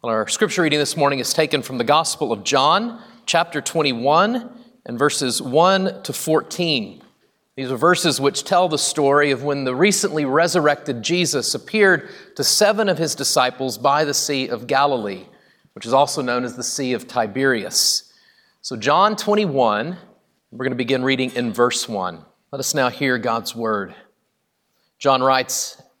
Well, our scripture reading this morning is taken from the Gospel of John, chapter 21, and verses 1 to 14. These are verses which tell the story of when the recently resurrected Jesus appeared to seven of his disciples by the Sea of Galilee, which is also known as the Sea of Tiberias. So, John 21, we're going to begin reading in verse 1. Let us now hear God's word. John writes,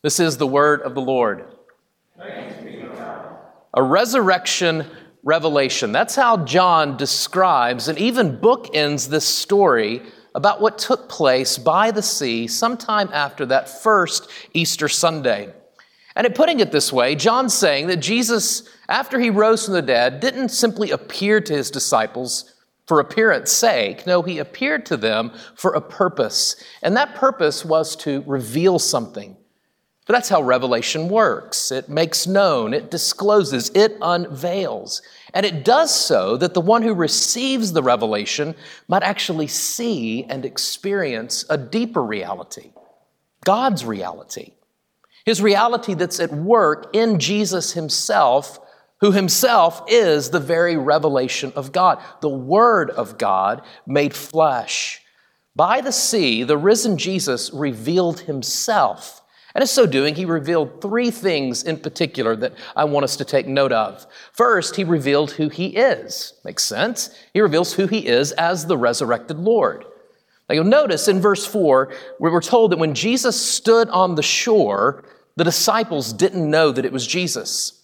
This is the word of the Lord. A resurrection revelation. That's how John describes and even bookends this story about what took place by the sea sometime after that first Easter Sunday. And in putting it this way, John's saying that Jesus, after he rose from the dead, didn't simply appear to his disciples for appearance sake. No, he appeared to them for a purpose. And that purpose was to reveal something but that's how revelation works. It makes known, it discloses, it unveils. And it does so that the one who receives the revelation might actually see and experience a deeper reality God's reality. His reality that's at work in Jesus himself, who himself is the very revelation of God, the Word of God made flesh. By the sea, the risen Jesus revealed himself and in so doing, he revealed three things in particular that I want us to take note of. First, he revealed who he is. Makes sense. He reveals who he is as the resurrected Lord. Now you'll notice in verse 4, we were told that when Jesus stood on the shore, the disciples didn't know that it was Jesus.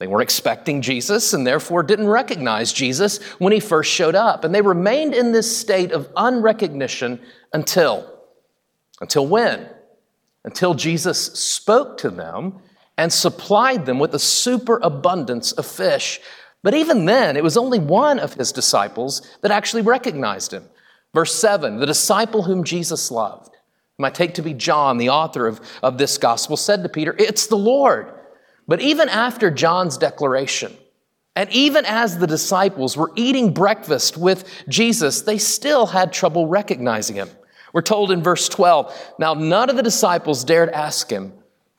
They weren't expecting Jesus and therefore didn't recognize Jesus when he first showed up. And they remained in this state of unrecognition until. Until when? Until Jesus spoke to them and supplied them with a superabundance of fish. But even then, it was only one of his disciples that actually recognized him. Verse 7 the disciple whom Jesus loved, whom I take to be John, the author of, of this gospel, said to Peter, It's the Lord. But even after John's declaration, and even as the disciples were eating breakfast with Jesus, they still had trouble recognizing him. We're told in verse 12, now none of the disciples dared ask him,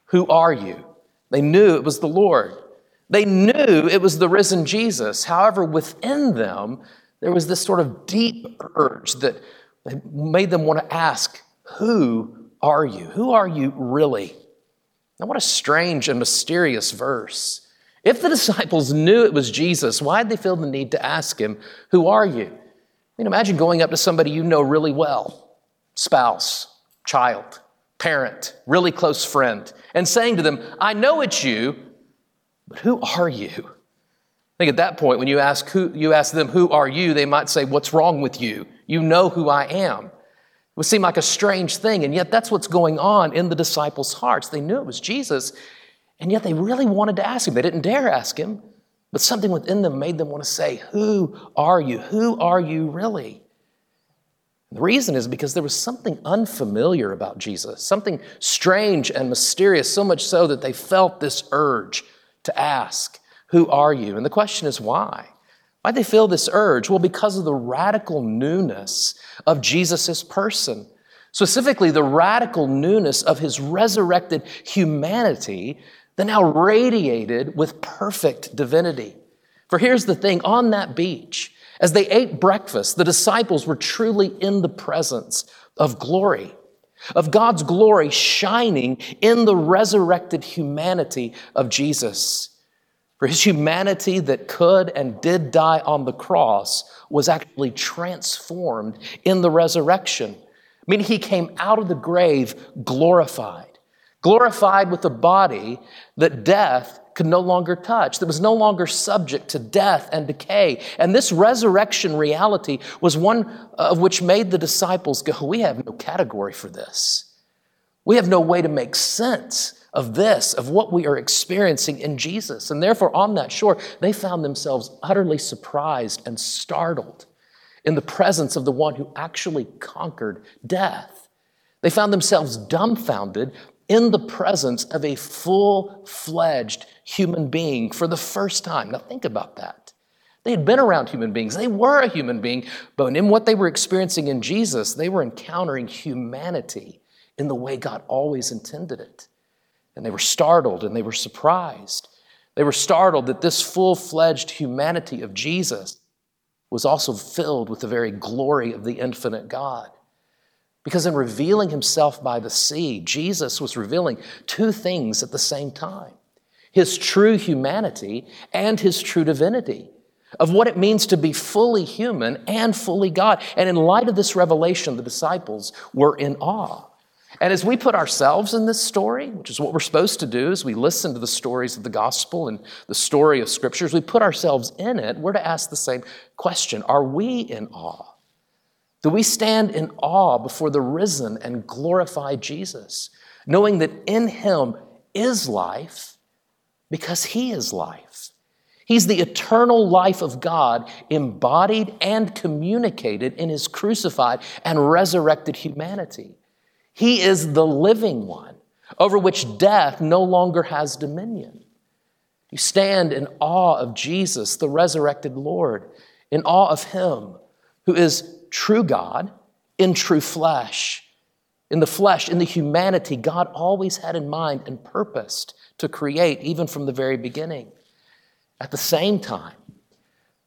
Who are you? They knew it was the Lord. They knew it was the risen Jesus. However, within them, there was this sort of deep urge that made them want to ask, Who are you? Who are you really? Now, what a strange and mysterious verse. If the disciples knew it was Jesus, why did they feel the need to ask him, Who are you? I mean, imagine going up to somebody you know really well spouse, child, parent, really close friend, and saying to them, I know it's you, but who are you? I think at that point, when you ask, who, you ask them, Who are you? they might say, What's wrong with you? You know who I am. It would seem like a strange thing, and yet that's what's going on in the disciples' hearts. They knew it was Jesus, and yet they really wanted to ask him. They didn't dare ask him, but something within them made them want to say, Who are you? Who are you really? The reason is because there was something unfamiliar about Jesus, something strange and mysterious, so much so that they felt this urge to ask, Who are you? And the question is, why? Why'd they feel this urge? Well, because of the radical newness of Jesus' person. Specifically, the radical newness of his resurrected humanity that now radiated with perfect divinity. For here's the thing on that beach, as they ate breakfast, the disciples were truly in the presence of glory, of God's glory shining in the resurrected humanity of Jesus. For his humanity that could and did die on the cross was actually transformed in the resurrection. Meaning he came out of the grave glorified glorified with a body that death could no longer touch, that was no longer subject to death and decay. And this resurrection reality was one uh, of which made the disciples go, We have no category for this. We have no way to make sense of this, of what we are experiencing in Jesus. And therefore, on that shore, they found themselves utterly surprised and startled in the presence of the one who actually conquered death. They found themselves dumbfounded in the presence of a full fledged human being for the first time. Now, think about that. They had been around human beings, they were a human being, but in what they were experiencing in Jesus, they were encountering humanity in the way God always intended it. And they were startled and they were surprised. They were startled that this full fledged humanity of Jesus was also filled with the very glory of the infinite God. Because in revealing himself by the sea, Jesus was revealing two things at the same time his true humanity and his true divinity, of what it means to be fully human and fully God. And in light of this revelation, the disciples were in awe. And as we put ourselves in this story, which is what we're supposed to do as we listen to the stories of the gospel and the story of scriptures, we put ourselves in it, we're to ask the same question Are we in awe? Do we stand in awe before the risen and glorified Jesus, knowing that in him is life because he is life? He's the eternal life of God embodied and communicated in his crucified and resurrected humanity. He is the living one over which death no longer has dominion. You stand in awe of Jesus, the resurrected Lord, in awe of him who is true God in true flesh. In the flesh, in the humanity, God always had in mind and purposed to create, even from the very beginning. At the same time,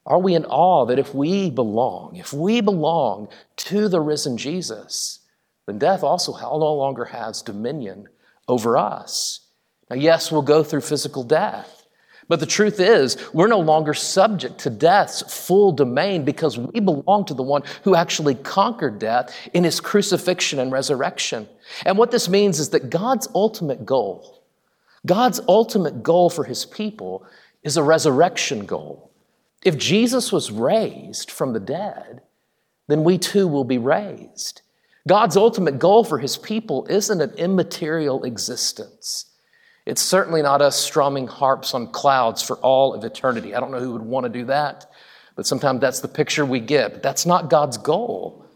are we in awe that if we belong, if we belong to the risen Jesus, then death also no longer has dominion over us? Now, yes, we'll go through physical death. But the truth is, we're no longer subject to death's full domain because we belong to the one who actually conquered death in his crucifixion and resurrection. And what this means is that God's ultimate goal, God's ultimate goal for his people is a resurrection goal. If Jesus was raised from the dead, then we too will be raised. God's ultimate goal for his people isn't an immaterial existence. It's certainly not us strumming harps on clouds for all of eternity. I don't know who would want to do that, but sometimes that's the picture we get. But that's not God's goal.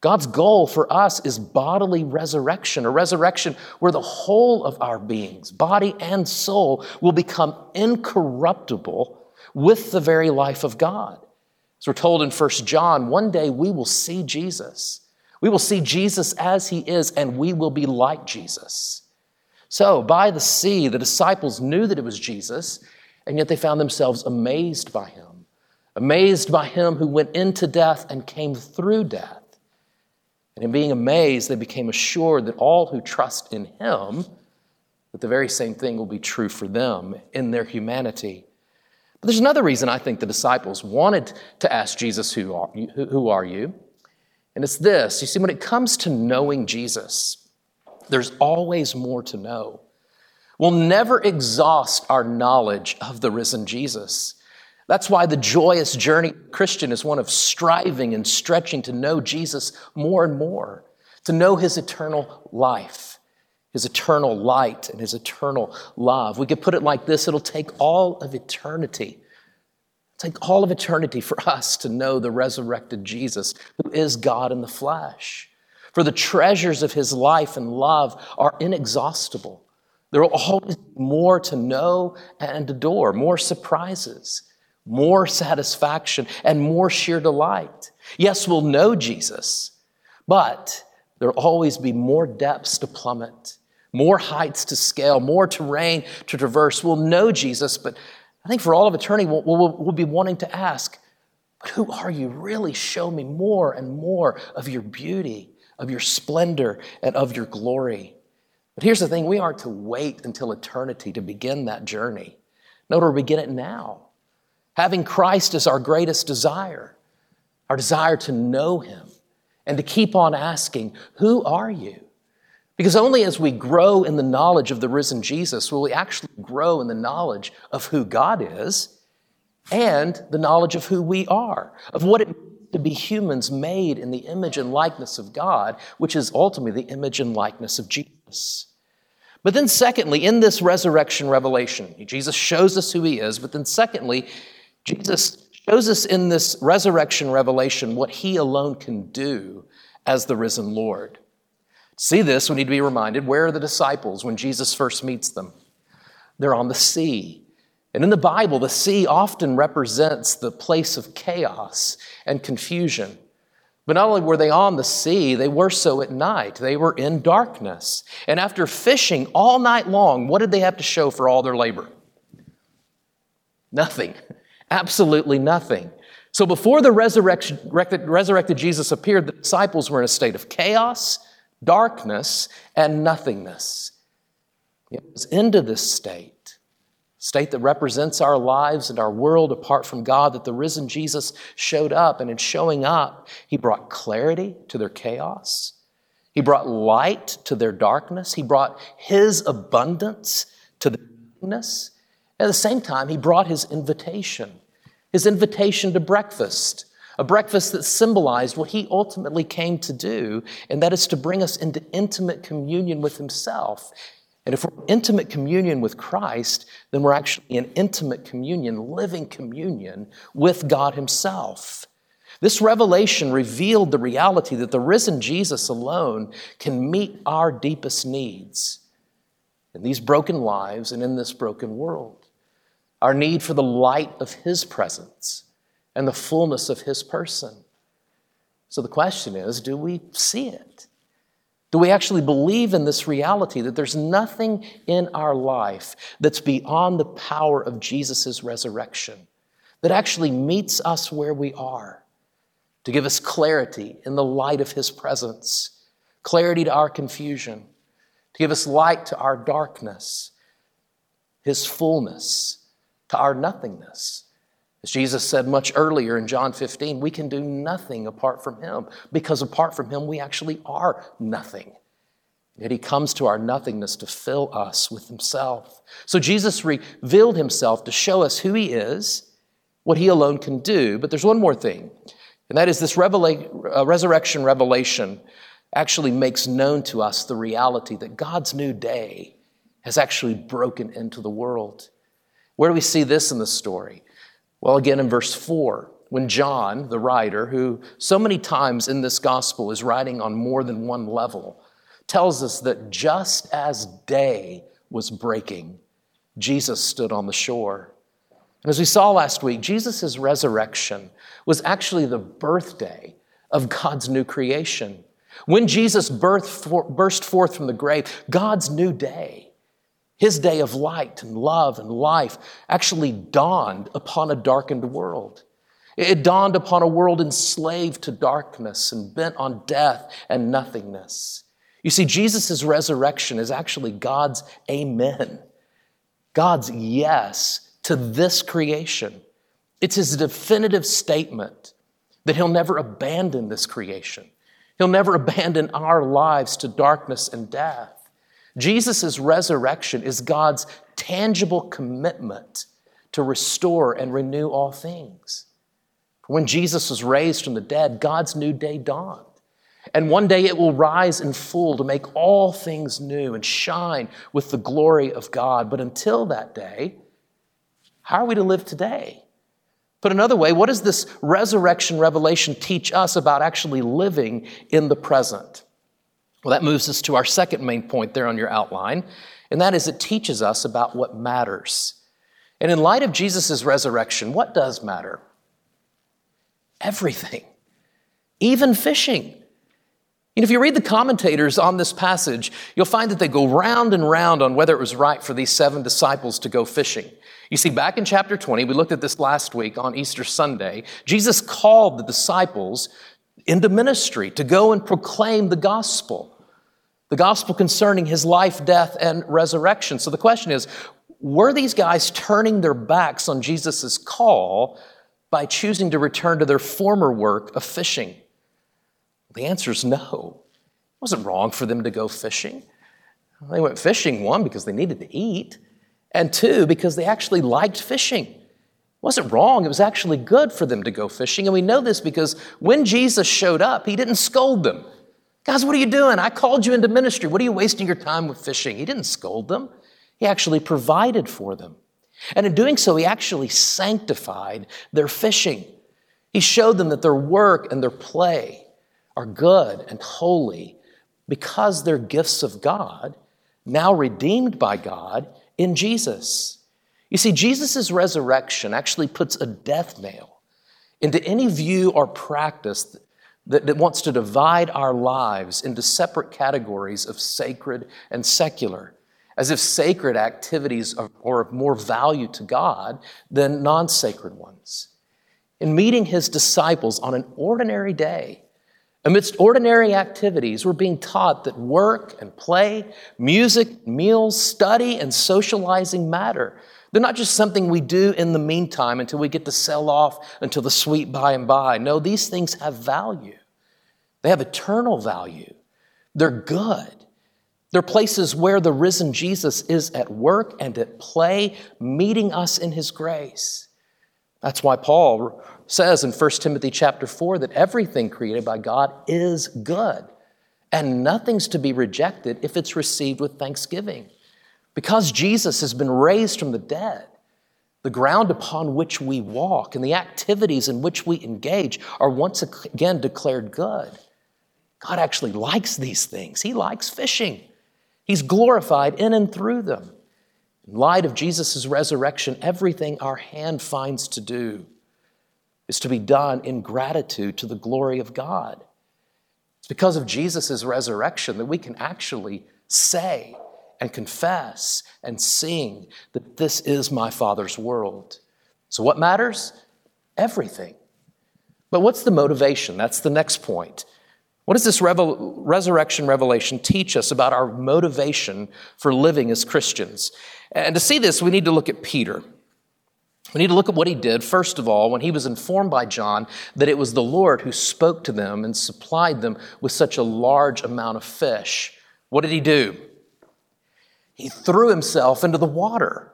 God's goal for us is bodily resurrection, a resurrection where the whole of our beings, body and soul, will become incorruptible with the very life of God. As we're told in 1 John, one day we will see Jesus. We will see Jesus as he is, and we will be like Jesus. So, by the sea, the disciples knew that it was Jesus, and yet they found themselves amazed by him, amazed by him who went into death and came through death. And in being amazed, they became assured that all who trust in him, that the very same thing will be true for them in their humanity. But there's another reason I think the disciples wanted to ask Jesus, Who are you? And it's this you see, when it comes to knowing Jesus, there's always more to know. We'll never exhaust our knowledge of the risen Jesus. That's why the joyous journey Christian is one of striving and stretching to know Jesus more and more, to know his eternal life, his eternal light, and his eternal love. We could put it like this it'll take all of eternity. Take all of eternity for us to know the resurrected Jesus, who is God in the flesh. For the treasures of his life and love are inexhaustible. There will always be more to know and adore, more surprises, more satisfaction, and more sheer delight. Yes, we'll know Jesus, but there'll always be more depths to plummet, more heights to scale, more terrain to traverse. We'll know Jesus, but I think for all of eternity, we'll, we'll, we'll be wanting to ask, who are you? Really show me more and more of your beauty, of your splendor, and of your glory. But here's the thing we aren't to wait until eternity to begin that journey. No, to begin it now. Having Christ as our greatest desire, our desire to know Him and to keep on asking, Who are you? Because only as we grow in the knowledge of the risen Jesus will we actually grow in the knowledge of who God is and the knowledge of who we are, of what it to be humans made in the image and likeness of God, which is ultimately the image and likeness of Jesus. But then, secondly, in this resurrection revelation, Jesus shows us who he is, but then, secondly, Jesus shows us in this resurrection revelation what he alone can do as the risen Lord. See this, we need to be reminded where are the disciples when Jesus first meets them? They're on the sea. And in the Bible, the sea often represents the place of chaos and confusion. But not only were they on the sea, they were so at night. They were in darkness. And after fishing all night long, what did they have to show for all their labor? Nothing. Absolutely nothing. So before the resurrected Jesus appeared, the disciples were in a state of chaos, darkness, and nothingness. It was into this state state that represents our lives and our world apart from God, that the risen Jesus showed up. And in showing up, he brought clarity to their chaos. He brought light to their darkness. He brought his abundance to their darkness. At the same time, he brought his invitation, his invitation to breakfast, a breakfast that symbolized what he ultimately came to do, and that is to bring us into intimate communion with himself and if we're in intimate communion with Christ, then we're actually in intimate communion, living communion with God Himself. This revelation revealed the reality that the risen Jesus alone can meet our deepest needs in these broken lives and in this broken world. Our need for the light of His presence and the fullness of His person. So the question is do we see it? Do we actually believe in this reality that there's nothing in our life that's beyond the power of Jesus' resurrection, that actually meets us where we are, to give us clarity in the light of His presence, clarity to our confusion, to give us light to our darkness, His fullness to our nothingness? As Jesus said much earlier in John 15, we can do nothing apart from Him because apart from Him, we actually are nothing. Yet He comes to our nothingness to fill us with Himself. So Jesus revealed Himself to show us who He is, what He alone can do. But there's one more thing, and that is this revela- uh, resurrection revelation actually makes known to us the reality that God's new day has actually broken into the world. Where do we see this in the story? Well, again, in verse 4, when John, the writer, who so many times in this gospel is writing on more than one level, tells us that just as day was breaking, Jesus stood on the shore. And as we saw last week, Jesus' resurrection was actually the birthday of God's new creation. When Jesus burst forth from the grave, God's new day his day of light and love and life actually dawned upon a darkened world. It dawned upon a world enslaved to darkness and bent on death and nothingness. You see, Jesus' resurrection is actually God's amen, God's yes to this creation. It's his definitive statement that he'll never abandon this creation. He'll never abandon our lives to darkness and death. Jesus' resurrection is God's tangible commitment to restore and renew all things. When Jesus was raised from the dead, God's new day dawned. And one day it will rise in full to make all things new and shine with the glory of God. But until that day, how are we to live today? Put another way, what does this resurrection revelation teach us about actually living in the present? Well, that moves us to our second main point there on your outline, and that is it teaches us about what matters. And in light of Jesus' resurrection, what does matter? Everything, even fishing. And if you read the commentators on this passage, you'll find that they go round and round on whether it was right for these seven disciples to go fishing. You see, back in chapter 20, we looked at this last week on Easter Sunday, Jesus called the disciples into ministry to go and proclaim the gospel, the gospel concerning his life, death, and resurrection. So the question is were these guys turning their backs on Jesus' call by choosing to return to their former work of fishing? The answer is no. It wasn't wrong for them to go fishing. They went fishing, one, because they needed to eat, and two, because they actually liked fishing. It wasn't wrong, it was actually good for them to go fishing. And we know this because when Jesus showed up, he didn't scold them. Guys, what are you doing? I called you into ministry. What are you wasting your time with fishing? He didn't scold them, he actually provided for them. And in doing so, he actually sanctified their fishing. He showed them that their work and their play are good and holy because they're gifts of God, now redeemed by God in Jesus. You see, Jesus' resurrection actually puts a death nail into any view or practice that, that, wants to divide our lives into separate categories of sacred and secular, as if sacred activities are, are of more value to God than non sacred ones. In meeting his disciples on an ordinary day, Amidst ordinary activities, we're being taught that work and play, music, meals, study, and socializing matter. They're not just something we do in the meantime until we get to sell off until the sweet by and by. No, these things have value. They have eternal value. They're good. They're places where the risen Jesus is at work and at play, meeting us in his grace. That's why Paul says in 1 Timothy chapter 4 that everything created by God is good, and nothing's to be rejected if it's received with thanksgiving. Because Jesus has been raised from the dead, the ground upon which we walk and the activities in which we engage are once again declared good. God actually likes these things. He likes fishing. He's glorified in and through them. In light of Jesus' resurrection, everything our hand finds to do is to be done in gratitude to the glory of God. It's because of Jesus' resurrection that we can actually say and confess and sing that this is my Father's world. So, what matters? Everything. But what's the motivation? That's the next point. What does this revel- resurrection revelation teach us about our motivation for living as Christians? And to see this, we need to look at Peter. We need to look at what he did, first of all, when he was informed by John that it was the Lord who spoke to them and supplied them with such a large amount of fish. What did he do? He threw himself into the water.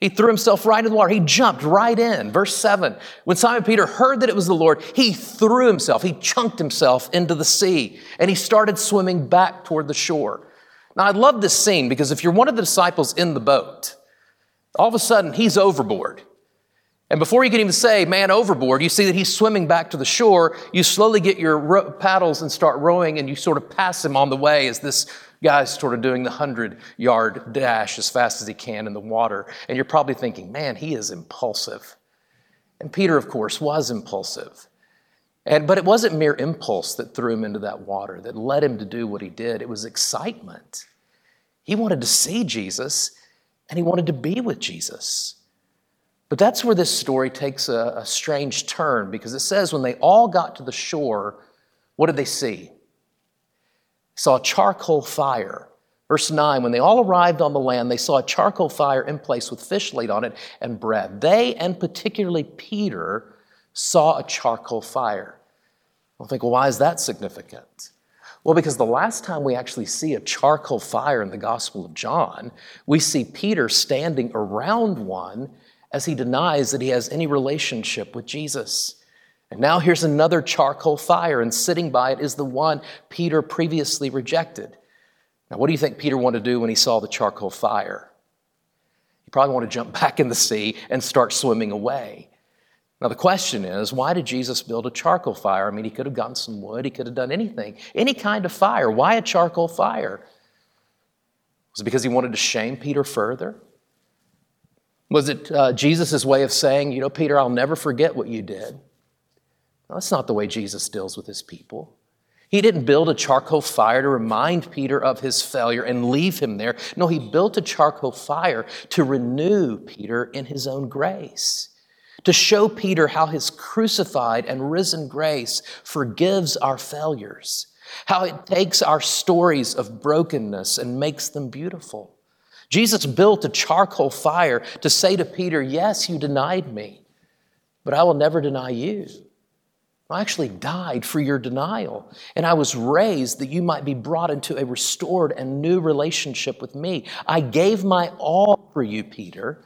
He threw himself right in the water. He jumped right in. Verse 7 When Simon Peter heard that it was the Lord, he threw himself, he chunked himself into the sea, and he started swimming back toward the shore. Now, I love this scene because if you're one of the disciples in the boat, all of a sudden he's overboard. And before you can even say, man, overboard, you see that he's swimming back to the shore. You slowly get your ro- paddles and start rowing, and you sort of pass him on the way as this guy's sort of doing the 100 yard dash as fast as he can in the water. And you're probably thinking, man, he is impulsive. And Peter, of course, was impulsive. And, but it wasn't mere impulse that threw him into that water, that led him to do what he did. It was excitement. He wanted to see Jesus, and he wanted to be with Jesus. But that's where this story takes a, a, strange turn because it says when they all got to the shore, what did they see? Saw a charcoal fire. Verse 9, when they all arrived on the land, they saw a charcoal fire in place with fish laid on it and bread. They, and particularly Peter, saw a charcoal fire. I'll think, well, why is that significant? Well, because the last time we actually see a charcoal fire in the Gospel of John, we see Peter standing around one as he denies that he has any relationship with Jesus. And now here's another charcoal fire, and sitting by it is the one Peter previously rejected. Now, what do you think Peter wanted to do when he saw the charcoal fire? He probably wanted to jump back in the sea and start swimming away. Now, the question is, why did Jesus build a charcoal fire? I mean, he could have gotten some wood, he could have done anything, any kind of fire. Why a charcoal fire? Was it because he wanted to shame Peter further? Was it uh, Jesus' way of saying, you know, Peter, I'll never forget what you did? No, that's not the way Jesus deals with his people. He didn't build a charcoal fire to remind Peter of his failure and leave him there. No, he built a charcoal fire to renew Peter in his own grace, to show Peter how his crucified and risen grace forgives our failures, how it takes our stories of brokenness and makes them beautiful. Jesus built a charcoal fire to say to Peter, Yes, you denied me, but I will never deny you. I actually died for your denial. And I was raised that you might be brought into a restored and new relationship with me. I gave my all for you, Peter,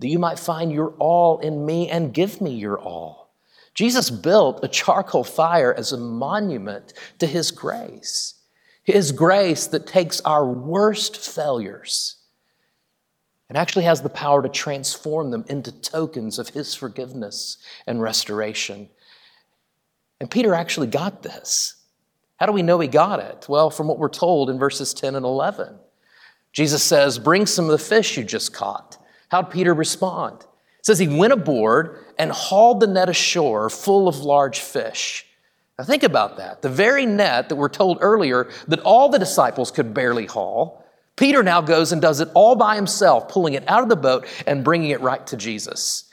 that you might find your all in me and give me your all. Jesus built a charcoal fire as a monument to his grace, his grace that takes our worst failures and actually has the power to transform them into tokens of his forgiveness and restoration. And Peter actually got this. How do we know he got it? Well, from what we're told in verses 10 and 11. Jesus says, Bring some of the fish you just caught. How'd Peter respond? It says he went aboard and hauled the net ashore full of large fish. Now think about that. The very net that we're told earlier that all the disciples could barely haul, Peter now goes and does it all by himself, pulling it out of the boat and bringing it right to Jesus.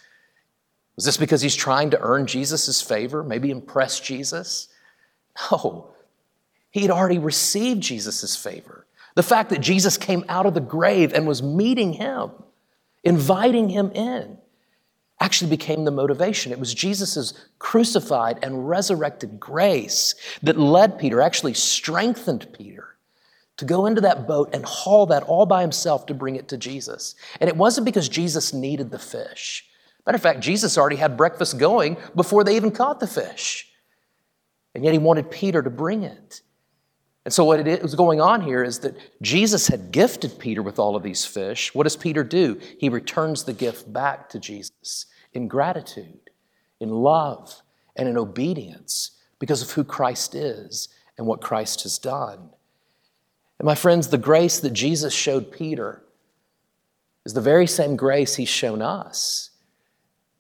Was this because he's trying to earn Jesus' favor, maybe impress Jesus? No. He had already received Jesus' favor. The fact that Jesus came out of the grave and was meeting him, inviting him in, actually became the motivation. It was Jesus' crucified and resurrected grace that led Peter, actually strengthened Peter to go into that boat and haul that all by himself to bring it to Jesus. And it wasn't because Jesus needed the fish. Matter of fact, Jesus already had breakfast going before they even caught the fish. And yet he wanted Peter to bring it. And so, what it was going on here is that Jesus had gifted Peter with all of these fish. What does Peter do? He returns the gift back to Jesus in gratitude, in love, and in obedience because of who Christ is and what Christ has done. And my friends, the grace that Jesus showed Peter is the very same grace he's shown us.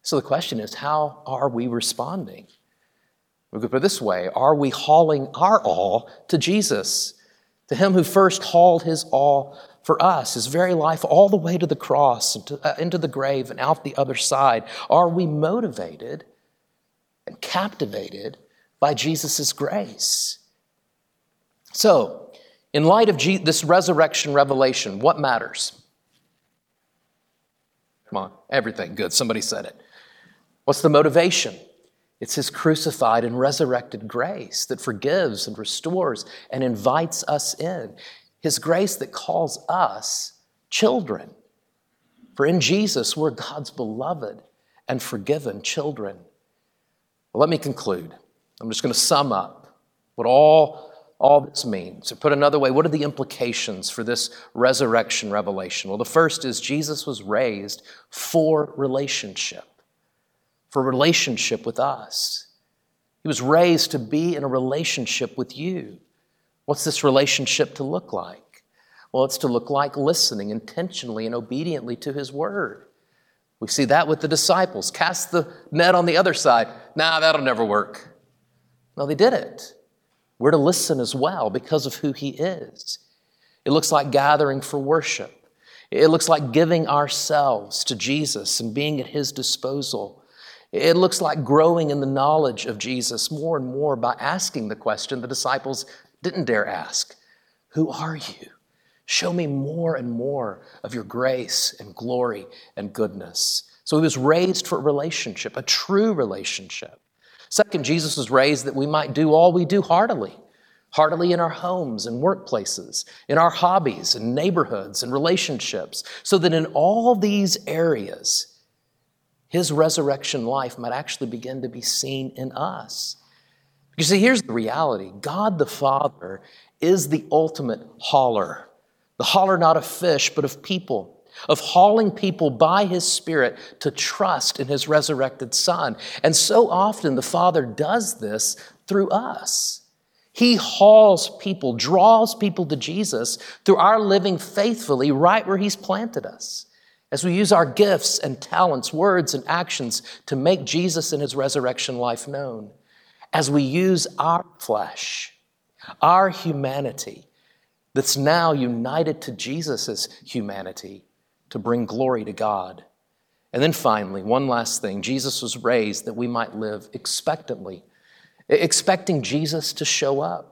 So the question is, how are we responding? We could put it this way Are we hauling our all to Jesus, to Him who first hauled His all for us, His very life, all the way to the cross, and uh, into the grave, and out the other side? Are we motivated and captivated by Jesus' grace? So, in light of this resurrection revelation, what matters? Come on, everything. Good. Somebody said it. What's the motivation? It's His crucified and resurrected grace that forgives and restores and invites us in. His grace that calls us children. For in Jesus, we're God's beloved and forgiven children. Well, let me conclude. I'm just going to sum up what all, all this means. To put another way, what are the implications for this resurrection revelation? Well, the first is Jesus was raised for relationship for relationship with us. He was raised to be in a relationship with you. What's this relationship to look like? Well, it's to look like listening intentionally and obediently to His Word. We see that with the disciples. Cast the net on the other side. Nah, that'll never work. No, they did it. We're to listen as well because of who He is. It looks like gathering for worship. It looks like giving ourselves to Jesus and being at His disposal. It looks like growing in the knowledge of Jesus more and more by asking the question the disciples didn't dare ask Who are you? Show me more and more of your grace and glory and goodness. So he was raised for a relationship, a true relationship. Second, Jesus was raised that we might do all we do heartily, heartily in our homes and workplaces, in our hobbies and neighborhoods and relationships, so that in all these areas, his resurrection life might actually begin to be seen in us. You see, here's the reality God the Father is the ultimate hauler, the hauler not of fish, but of people of hauling people by His Spirit to trust in His resurrected Son. And so often the Father does this through us. He hauls people, draws people to Jesus through our living faithfully right where He's planted us. As we use our gifts and talents, words and actions to make Jesus and His resurrection life known. As we use our flesh, our humanity, that's now united to Jesus' humanity to bring glory to God. And then finally, one last thing Jesus was raised that we might live expectantly, expecting Jesus to show up.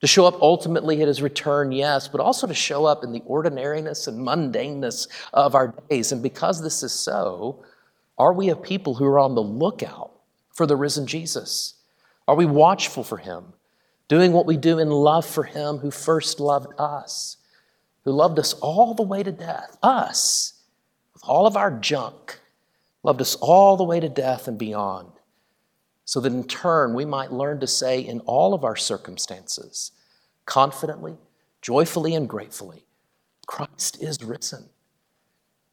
To show up ultimately at his return, yes, but also to show up in the ordinariness and mundaneness of our days. And because this is so, are we a people who are on the lookout for the risen Jesus? Are we watchful for him, doing what we do in love for him who first loved us? who loved us all the way to death, us, with all of our junk, loved us all the way to death and beyond, so that in turn we might learn to say in all of our circumstances, confidently, joyfully, and gratefully, Christ is risen.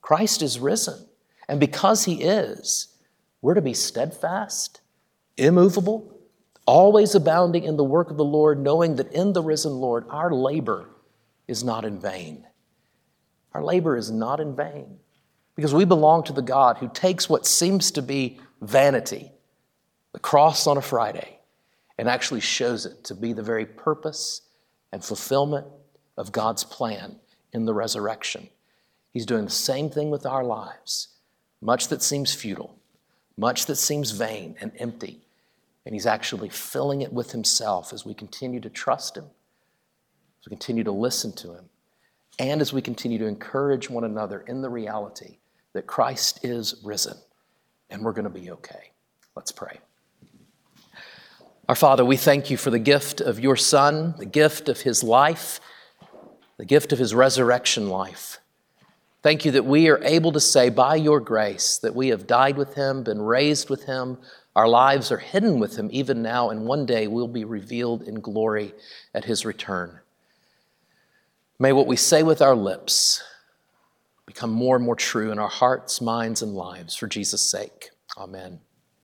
Christ is risen. And because he is, we're to be steadfast, immovable, always abounding in the work of the Lord, knowing that in the risen Lord our labor is not in vain. Our labor is not in vain because we belong to the God who takes what seems to be vanity, the cross on a Friday, and actually shows it to be the very purpose and fulfillment of God's plan in the resurrection. He's doing the same thing with our lives. Much that seems futile, much that seems vain and empty, and He's actually filling it with Himself as we continue to trust Him as we continue to listen to Him, and as we continue to encourage one another in the reality that Christ is risen and we're going to be okay. Let's pray. Our Father, we thank you for the gift of your Son, the gift of his life, the gift of his resurrection life. Thank you that we are able to say by your grace that we have died with him, been raised with him, our lives are hidden with him even now, and one day we'll be revealed in glory at his return. May what we say with our lips become more and more true in our hearts, minds, and lives for Jesus' sake. Amen.